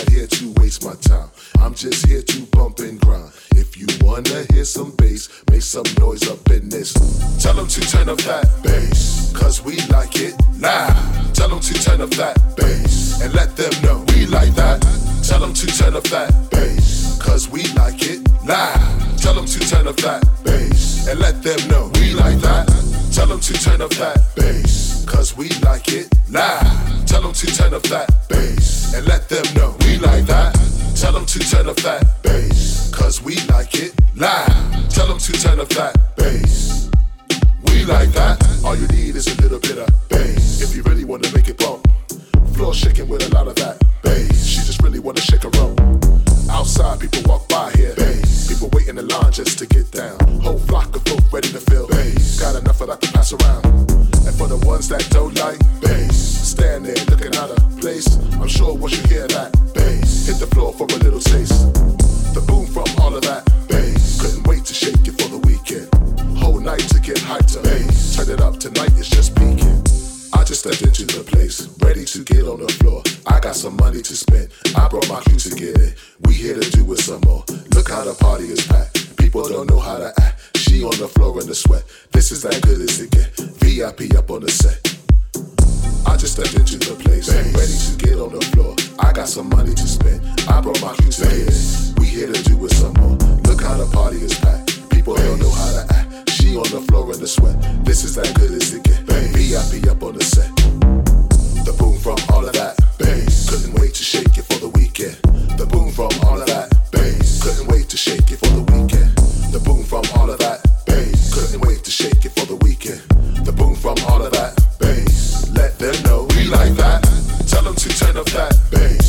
not here to waste my time. I'm just here to bump and grind. If you wanna hear some bass, make some noise up in this. Tell them to turn up that bass, cause we like it loud. Tell them to turn up that bass, and let them know we like that. Tell them to turn up that bass, cause we like it loud. Tell them to turn up that bass, and let them know we like that. Tell them to turn up that bass, cause we like it loud. Tell them to turn up that bass, and let them know we like that. Tell them to turn up that bass, cause we like it loud. Tell them to turn up that bass. We like that. All you need is a little bit of bass. If you really wanna make it bump, floor shaking with a lot of that bass. She just really wanna shake her rump. Outside, people walk by here. Bass. People wait in the line just to get down. Whole flock of folk ready to fill. Bass. Got enough of that to pass around. And for the ones that don't like bass, stand there looking out of place. I'm sure once you hear that bass, hit the floor for a little taste. Them to turn